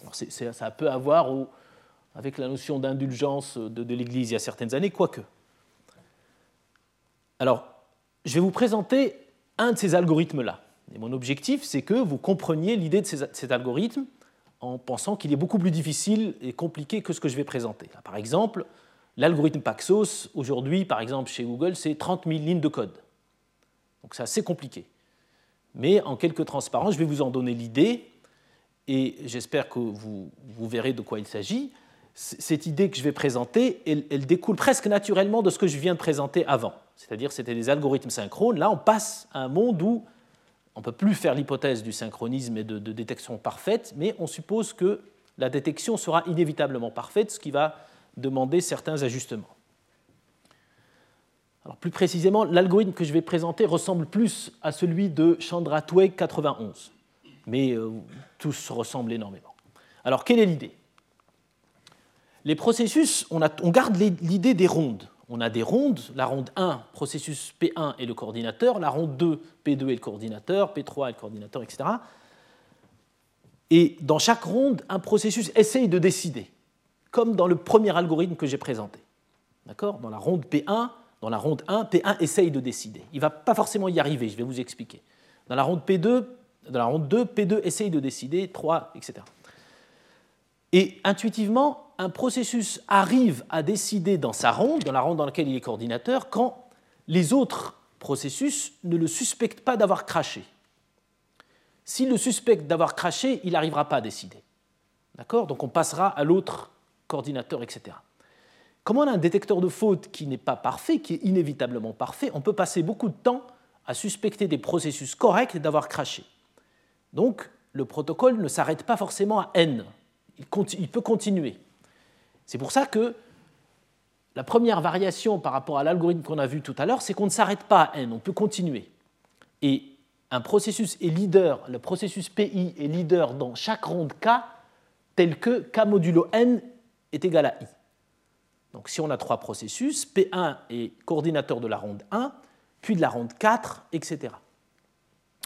Alors ça peut avoir avec la notion d'indulgence de, l'Église il y a certaines années, quoique. Alors, je vais vous présenter un de ces algorithmes-là. Et mon objectif, c'est que vous compreniez l'idée de cet algorithme en pensant qu'il est beaucoup plus difficile et compliqué que ce que je vais présenter. par exemple, l'algorithme Paxos, aujourd'hui, par exemple, chez Google, c'est 30 000 lignes de code. Donc c'est assez compliqué. Mais en quelques transparences, je vais vous en donner l'idée et j'espère que vous, verrez de quoi il s'agit. Cette idée que je vais présenter, elle, découle presque naturellement de ce que je viens de présenter avant. C'est-à-dire c'était des algorithmes synchrones. Là, on passe à un monde où on ne peut plus faire l'hypothèse du synchronisme et de, détection parfaite, mais on suppose que la détection sera inévitablement parfaite, ce qui va demander certains ajustements. Alors plus précisément, l'algorithme que je vais présenter ressemble plus à celui de Chandra Twig 91, mais euh, tous ressemblent énormément. Alors quelle est l'idée? Les processus, on, garde l'idée des rondes. On a des rondes, la ronde 1, processus P1 est le coordinateur, la ronde 2, P2 est le coordinateur, P3 est le coordinateur, etc. Et dans chaque ronde, un processus essaye de décider, comme dans le premier algorithme que j'ai présenté. D'accord? Dans la ronde P1, dans la ronde 1, P1 essaye de décider. Il ne va pas forcément y arriver, je vais vous expliquer. Dans la ronde P2, dans la ronde 2, P2 essaye de décider, 3, etc. Et intuitivement, un processus arrive à décider dans sa ronde, dans la ronde dans laquelle il est coordinateur, quand les autres processus ne le suspectent pas d'avoir craché. S'il le suspecte d'avoir craché, il n'arrivera pas à décider. D'accord? Donc on passera à l'autre coordinateur, etc. Comme on a un détecteur de faute qui n'est pas parfait, qui est inévitablement parfait, on peut passer beaucoup de temps à suspecter des processus corrects d'avoir craché. Donc, le protocole ne s'arrête pas forcément à n. Il, peut continuer. C'est pour ça que la première variation par rapport à l'algorithme qu'on a vu tout à l'heure, c'est qu'on ne s'arrête pas à n, on peut continuer. Et un processus est leader, le processus PI est leader dans chaque ronde K, tel que K modulo n est égal à I. Donc si on a trois processus, P1 est coordinateur de la ronde 1, puis de la ronde 4, etc.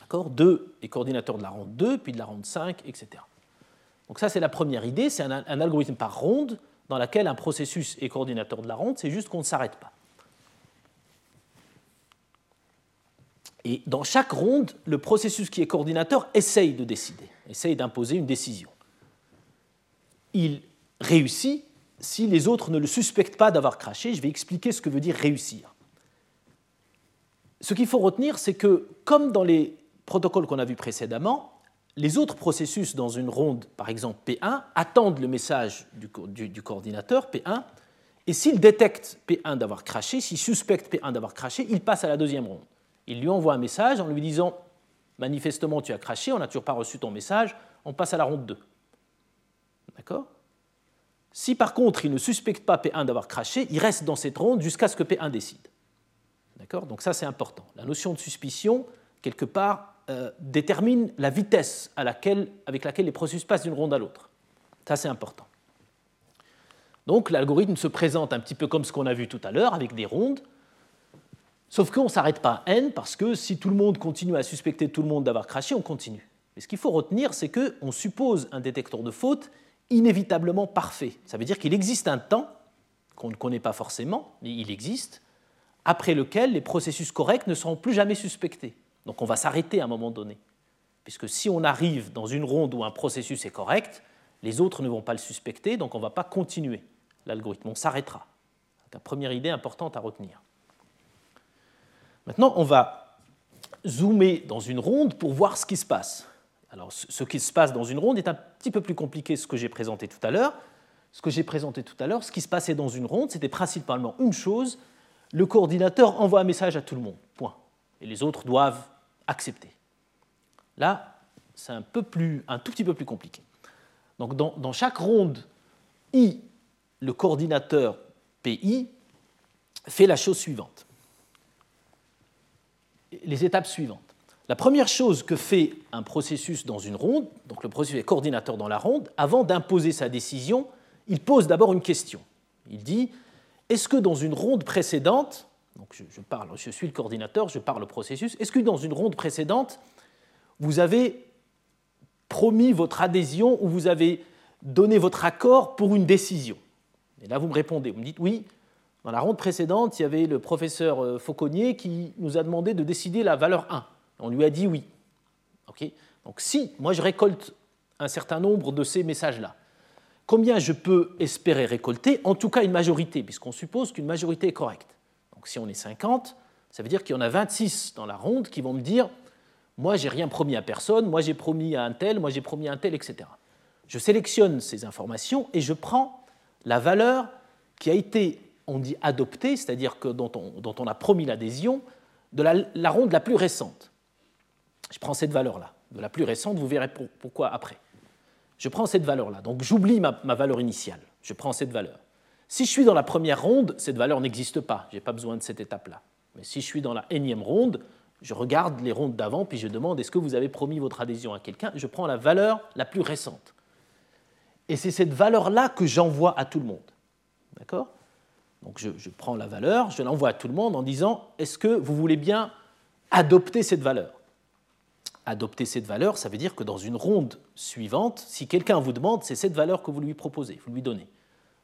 D'accord? 2 est coordinateur de la ronde 2, puis de la ronde 5, etc. Donc ça, c'est la première idée, c'est un, un, algorithme par ronde dans laquelle un processus est coordinateur de la ronde, c'est juste qu'on ne s'arrête pas. Et dans chaque ronde, le processus qui est coordinateur essaye de décider, essaye d'imposer une décision. Il réussit si les autres ne le suspectent pas d'avoir craché, je vais expliquer ce que veut dire réussir. Ce qu'il faut retenir, c'est que, comme dans les protocoles qu'on a vus précédemment, les autres processus dans une ronde, par exemple P1, attendent le message du, coordinateur P1, et s'ils détectent P1 d'avoir craché, s'ils suspectent P1 d'avoir craché, ils passent à la deuxième ronde. Ils lui envoient un message en lui disant Manifestement, tu as craché, on n'a toujours pas reçu ton message, on passe à la ronde 2. D'accord? Si par contre il ne suspecte pas P1 d'avoir craché, il reste dans cette ronde jusqu'à ce que P1 décide. D'accord? Donc ça c'est important. La notion de suspicion, quelque part, euh, détermine la vitesse avec laquelle les processus passent d'une ronde à l'autre. Ça c'est important. Donc l'algorithme se présente un petit peu comme ce qu'on a vu tout à l'heure, avec des rondes, sauf qu'on ne s'arrête pas à n, parce que si tout le monde continue à suspecter tout le monde d'avoir craché, on continue. Mais ce qu'il faut retenir, c'est qu'on suppose un détecteur de faute inévitablement parfait. Ça veut dire qu'il existe un temps, qu'on ne connaît pas forcément, mais il existe, après lequel les processus corrects ne seront plus jamais suspectés. Donc on va s'arrêter à un moment donné. Puisque si on arrive dans une ronde où un processus est correct, les autres ne vont pas le suspecter, donc on ne va pas continuer l'algorithme, on s'arrêtera. C'est la première idée importante à retenir. Maintenant, on va zoomer dans une ronde pour voir ce qui se passe. Alors, ce qui se passe dans une ronde est un petit peu plus compliqué que ce que j'ai présenté tout à l'heure. Ce que j'ai présenté tout à l'heure, ce qui se passait dans une ronde, c'était principalement une chose le coordinateur envoie un message à tout le monde, point. Et les autres doivent accepter. Là, c'est un, un tout petit peu plus compliqué. Donc, dans, dans chaque ronde, I, le coordinateur PI, fait la chose suivante. Les étapes suivantes. La première chose que fait un processus dans une ronde, donc le processus est coordinateur dans la ronde, avant d'imposer sa décision, il pose d'abord une question. Il dit est-ce que dans une ronde précédente, donc je, parle, je suis le coordinateur, je parle au processus, est-ce que dans une ronde précédente, vous avez promis votre adhésion ou vous avez donné votre accord pour une décision? Et là, vous me répondez, vous me dites oui. Dans la ronde précédente, il y avait le professeur euh, Fauconnier qui nous a demandé de décider la valeur 1. On lui a dit oui. Donc si moi je récolte un certain nombre de ces messages-là, combien je peux espérer récolter? En tout cas une majorité, puisqu'on suppose qu'une majorité est correcte. Donc si on est 50, ça veut dire qu'il y en a 26 dans la ronde qui vont me dire Moi, j'ai rien promis à personne, moi j'ai promis à un tel, moi j'ai promis à un tel, etc. Je sélectionne ces informations et je prends la valeur qui a été, on dit adoptée, c'est-à-dire que dont on, a promis l'adhésion, de la, ronde la plus récente. Je prends cette valeur-là, de la plus récente, vous verrez pourquoi après. Je prends cette valeur-là, donc j'oublie ma, ma valeur initiale, je prends cette valeur. Si je suis dans la première ronde, cette valeur n'existe pas, je n'ai pas besoin de cette étape-là. Mais si je suis dans la énième ronde, je regarde les rondes d'avant, puis je demande est-ce que vous avez promis votre adhésion à quelqu'un? Je prends la valeur la plus récente. Et c'est cette valeur-là que j'envoie à tout le monde. D'accord? Donc je, je, prends la valeur, je l'envoie à tout le monde en disant est-ce que vous voulez bien adopter cette valeur? Adopter cette valeur, ça veut dire que dans une ronde suivante, si quelqu'un vous demande, c'est cette valeur que vous lui proposez, vous lui donnez.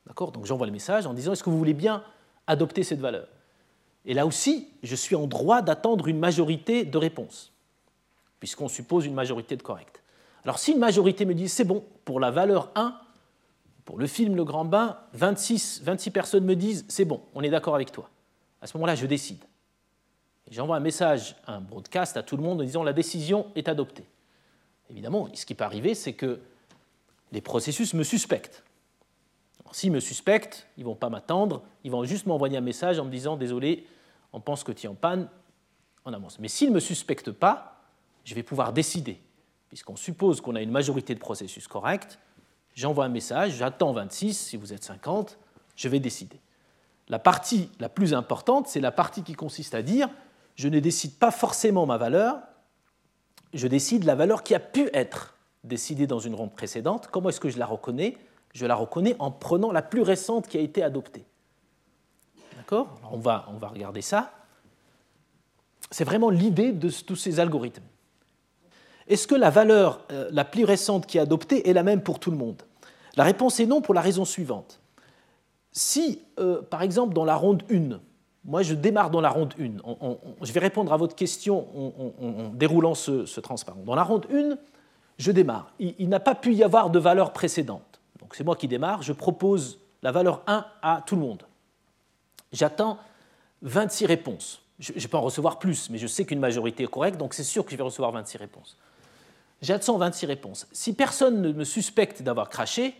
D'accord? Donc j'envoie le message en disant est-ce que vous voulez bien adopter cette valeur? Et là aussi, je suis en droit d'attendre une majorité de réponses, puisqu'on suppose une majorité de correctes. Alors si une majorité me dit c'est bon, pour la valeur 1, pour le film Le Grand Bain, 26, 26 personnes me disent c'est bon, on est d'accord avec toi. À ce moment-là, je décide. J'envoie un message, un broadcast à tout le monde en disant la décision est adoptée. Évidemment, ce qui peut arriver, c'est que les processus me suspectent. S'ils me suspectent, ils vont pas m'attendre, ils vont juste m'envoyer un message en me disant Désolé, on pense que tu es en panne, on avance. Mais s'ils ne me suspectent pas, je vais pouvoir décider. Puisqu'on suppose qu'on a une majorité de processus corrects, j'envoie un message, j'attends 26, si vous êtes 50, je vais décider. La partie la plus importante, c'est la partie qui consiste à dire je ne décide pas forcément ma valeur, je décide la valeur qui a pu être décidée dans une ronde précédente. Comment est-ce que je la reconnais je la reconnais en prenant la plus récente qui a été adoptée. D'accord? On va, regarder ça. C'est vraiment l'idée de tous ces algorithmes. Est-ce que la valeur euh, la plus récente qui est adoptée est la même pour tout le monde? La réponse est non pour la raison suivante. Si, euh, par exemple, dans la ronde 1, moi je démarre dans la ronde 1, je vais répondre à votre question en, déroulant ce, transparent. Dans la ronde 1, je démarre. il n'a pas pu y avoir de valeur précédente c'est moi qui démarre, je propose la valeur 1 à tout le monde. J'attends 26 réponses. Je, peux en recevoir plus, mais je sais qu'une majorité est correcte, donc c'est sûr que je vais recevoir 26 réponses. J'attends 26 réponses. Si personne ne me suspecte d'avoir craché,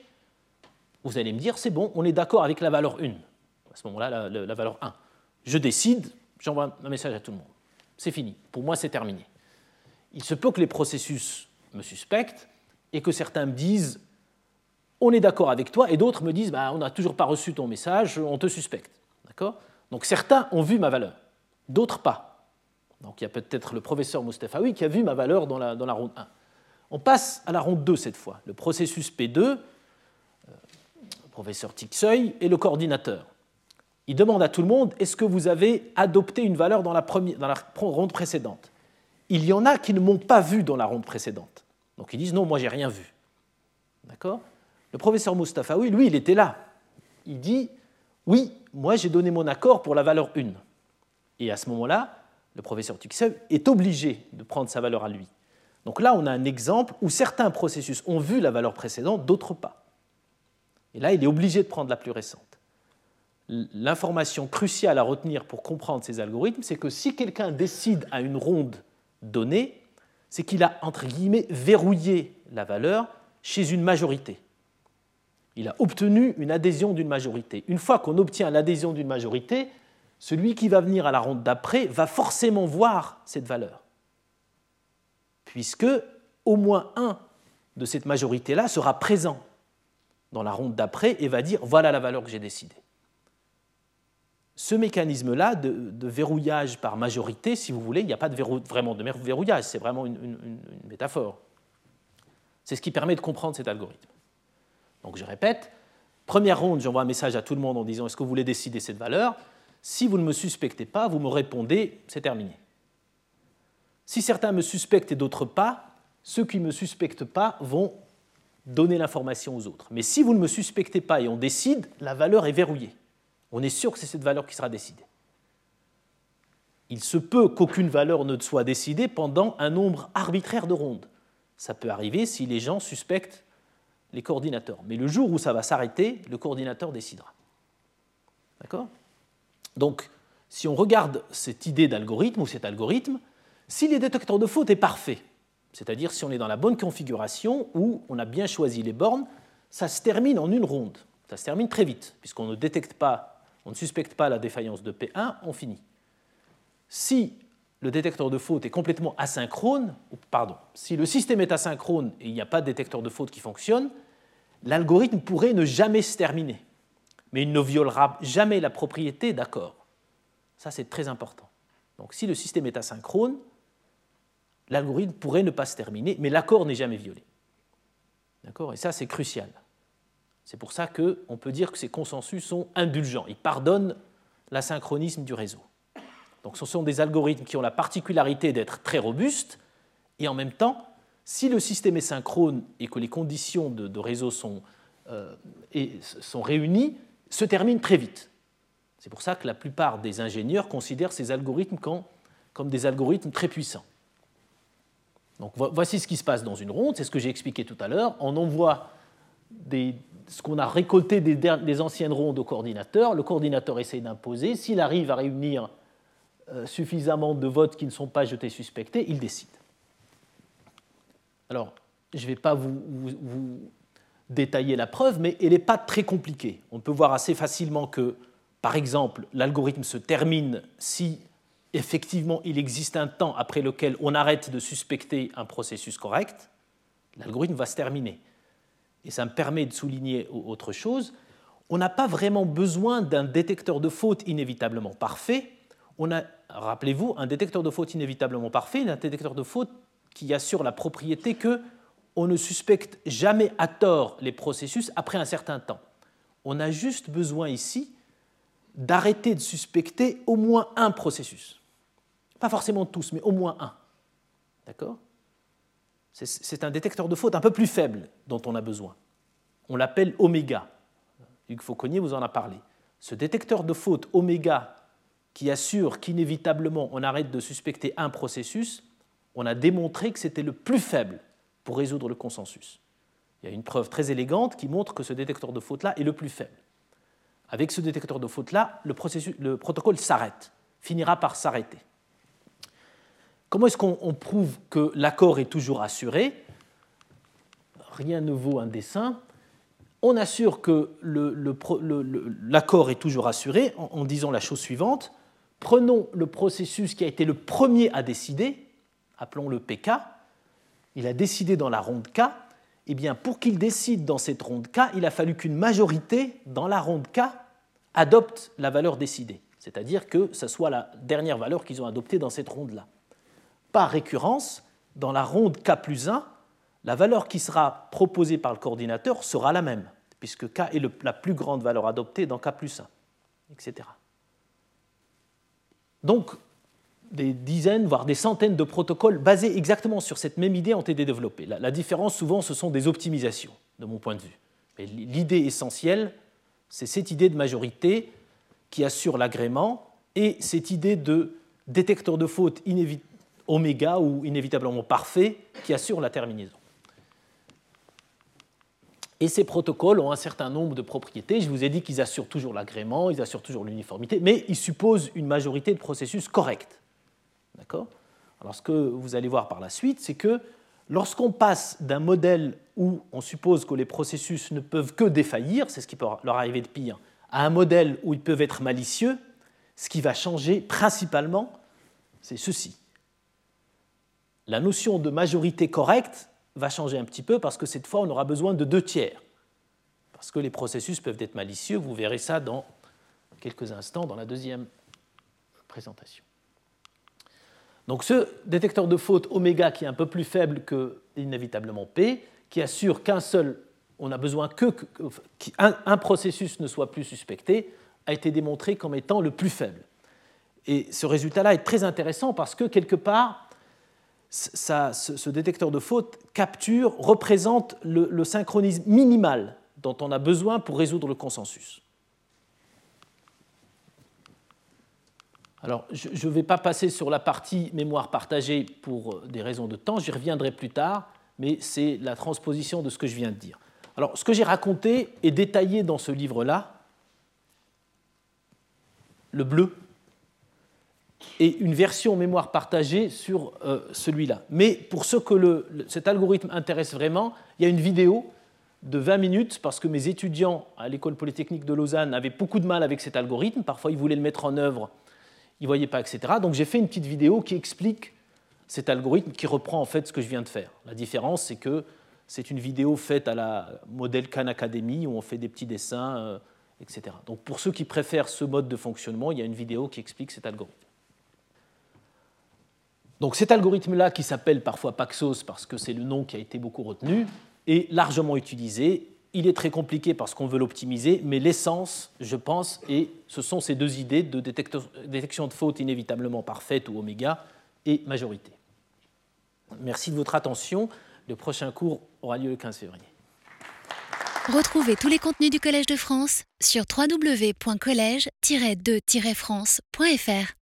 vous allez me dire, c'est bon, on est d'accord avec la valeur 1. À ce moment-là, la valeur 1. Je décide, j'envoie un message à tout le monde. C'est fini. Pour moi, c'est terminé. Il se peut que les processus me suspectent et que certains me disent on est d'accord avec toi, et d'autres me disent bah, on n'a toujours pas reçu ton message, on te suspecte. D'accord? Donc certains ont vu ma valeur, d'autres pas. Donc il y a peut-être le professeur Mustafaoui qui a vu ma valeur dans la, dans la ronde 1. On passe à la ronde 2 cette fois, le processus P2, euh, le professeur Tixeuil et le coordinateur. Il demande à tout le monde est-ce que vous avez adopté une valeur dans la, première, dans la ronde précédente? Il y en a qui ne m'ont pas vu dans la ronde précédente. Donc ils disent non, moi j'ai rien vu. D'accord? Le professeur Mustafaoui, lui, il était là. Il dit Oui, moi j'ai donné mon accord pour la valeur 1. Et à ce moment-là, le professeur Tuxev est obligé de prendre sa valeur à lui. Donc là, on a un exemple où certains processus ont vu la valeur précédente, d'autres pas. Et là, il est obligé de prendre la plus récente. L'information cruciale à retenir pour comprendre ces algorithmes, c'est que si quelqu'un décide à une ronde donnée, c'est qu'il a, entre guillemets, verrouillé la valeur chez une majorité il a obtenu une adhésion d'une majorité. Une fois qu'on obtient l'adhésion d'une majorité, celui qui va venir à la ronde d'après va forcément voir cette valeur, puisque au moins un de cette majorité-là sera présent dans la ronde d'après et va dire voilà la valeur que j'ai décidée. Ce mécanisme-là de, verrouillage par majorité, si vous voulez, il n'y a pas vraiment de verrouillage, c'est vraiment une métaphore. C'est ce qui permet de comprendre cet algorithme. Donc je répète, première ronde, j'envoie un message à tout le monde en disant est-ce que vous voulez décider cette valeur? Si vous ne me suspectez pas, vous me répondez c'est terminé. Si certains me suspectent et d'autres pas, ceux qui ne me suspectent pas vont donner l'information aux autres. Mais si vous ne me suspectez pas et on décide, la valeur est verrouillée. On est sûr que c'est cette valeur qui sera décidée. Il se peut qu'aucune valeur ne soit décidée pendant un nombre arbitraire de rondes. Ça peut arriver si les gens suspectent les coordinateurs. Mais le jour où ça va s'arrêter, le coordinateur décidera. D'accord? Donc, si on regarde cette idée d'algorithme ou cet algorithme, Si les détecteurs de faute est parfait, c'est-à-dire si on est dans la bonne configuration où on a bien choisi les bornes, ça se termine en une ronde. Ça se termine très vite, puisqu'on ne détecte pas, on ne suspecte pas la défaillance de P1, on finit. Si le détecteur de faute est complètement asynchrone, pardon, si le système est asynchrone et il n'y a pas de détecteur de faute qui fonctionne, l'algorithme pourrait ne jamais se terminer, mais il ne violera jamais la propriété d'accord. Ça, c'est très important. Donc, si le système est asynchrone, l'algorithme pourrait ne pas se terminer, mais l'accord n'est jamais violé. D'accord? Et ça, c'est crucial. C'est pour ça qu'on peut dire que ces consensus sont indulgents. Ils pardonnent l'asynchronisme du réseau. Donc ce sont des algorithmes qui ont la particularité d'être très robustes et en même temps, si le système est synchrone et que les conditions de, réseau sont, euh, sont réunies, se terminent très vite. C'est pour ça que la plupart des ingénieurs considèrent ces algorithmes comme des algorithmes très puissants. Donc voici ce qui se passe dans une ronde, c'est ce que j'ai expliqué tout à l'heure. On envoie ce qu'on a récolté des, anciennes rondes au coordinateur, le coordinateur essaie d'imposer, s'il arrive à réunir suffisamment de votes qui ne sont pas jetés suspectés, il décide. Alors, je ne vais pas vous, détailler la preuve, mais elle n'est pas très compliquée. On peut voir assez facilement que, par exemple, l'algorithme se termine si effectivement il existe un temps après lequel on arrête de suspecter un processus correct, l'algorithme va se terminer. Et ça me permet de souligner autre chose. On n'a pas vraiment besoin d'un détecteur de faute inévitablement parfait on a, rappelez-vous, un détecteur de faute inévitablement parfait, un détecteur de faute qui assure la propriété que on ne suspecte jamais à tort les processus après un certain temps. On a juste besoin ici d'arrêter de suspecter au moins un processus. Pas forcément tous, mais au moins un. D'accord? C'est un détecteur de faute un peu plus faible dont on a besoin. On l'appelle oméga. Hugues Fauconnier vous en a parlé. Ce détecteur de faute oméga qui assure qu'inévitablement on arrête de suspecter un processus, on a démontré que c'était le plus faible pour résoudre le consensus. Il y a une preuve très élégante qui montre que ce détecteur de faute-là est le plus faible. Avec ce détecteur de faute-là, le, le, protocole s'arrête, finira par s'arrêter. Comment est-ce qu'on prouve que l'accord est toujours assuré? Rien ne vaut un dessin. On assure que l'accord est toujours assuré en disant la chose suivante prenons le processus qui a été le premier à décider, appelons-le PK, il a décidé dans la ronde K, eh bien pour qu'il décide dans cette ronde K, il a fallu qu'une majorité dans la ronde K adopte la valeur décidée, c'est-à-dire que ce soit la dernière valeur qu'ils ont adoptée dans cette ronde-là. Par récurrence, dans la ronde K plus 1, la valeur qui sera proposée par le coordinateur sera la même, puisque K est la plus grande valeur adoptée dans K plus 1, etc. Donc, des dizaines, voire des centaines de protocoles basés exactement sur cette même idée ont été développés. La, différence, souvent, ce sont des optimisations, de mon point de vue. l'idée essentielle, c'est cette idée de majorité qui assure l'agrément et cette idée de détecteur de faute oméga ou inévitablement parfait qui assure la terminaison. Et ces protocoles ont un certain nombre de propriétés. Je vous ai dit qu'ils assurent toujours l'agrément, ils assurent toujours l'uniformité, mais ils supposent une majorité de processus corrects. D'accord? Alors ce que vous allez voir par la suite, c'est que lorsqu'on passe d'un modèle où on suppose que les processus ne peuvent que défaillir, c'est ce qui peut leur arriver de pire, à un modèle où ils peuvent être malicieux, ce qui va changer principalement, c'est ceci. La notion de majorité correcte va changer un petit peu parce que cette fois, on aura besoin de deux tiers. Parce que les processus peuvent être malicieux. Vous verrez ça dans quelques instants dans la deuxième présentation. Donc ce détecteur de faute oméga qui est un peu plus faible que inévitablement P, qui assure qu'un seul, on a besoin que qu'un processus ne soit plus suspecté, a été démontré comme étant le plus faible. Et ce résultat-là est très intéressant parce que quelque part, ce, détecteur de faute capture, représente le, synchronisme minimal dont on a besoin pour résoudre le consensus. Alors, je ne vais pas passer sur la partie mémoire partagée pour euh, des raisons de temps, j'y reviendrai plus tard, mais c'est la transposition de ce que je viens de dire. Alors, ce que j'ai raconté est détaillé dans ce livre-là, le bleu, et une version mémoire partagée sur euh, celui-là. Mais pour ce que cet algorithme intéresse vraiment, il y a une vidéo de 20 minutes parce que mes étudiants à l'école polytechnique de Lausanne avaient beaucoup de mal avec cet algorithme. Parfois, ils voulaient le mettre en œuvre, ils ne voyaient pas, etc. Donc j'ai fait une petite vidéo qui explique cet algorithme qui reprend en fait ce que je viens de faire. La différence, c'est que c'est une vidéo faite à la modèle Khan Academy où on fait des petits dessins, euh, etc. Donc pour ceux qui préfèrent ce mode de fonctionnement, il y a une vidéo qui explique cet algorithme. Donc cet algorithme-là, qui s'appelle parfois Paxos parce que c'est le nom qui a été beaucoup retenu, est largement utilisé. Il est très compliqué parce qu'on veut l'optimiser, mais l'essence, je pense, et ce sont ces deux idées de détection de faute inévitablement parfaite ou oméga et majorité. Merci de votre attention. Le prochain cours aura lieu le 15 février. Retrouvez tous les contenus du Collège de France sur www.colège-2-france.fr.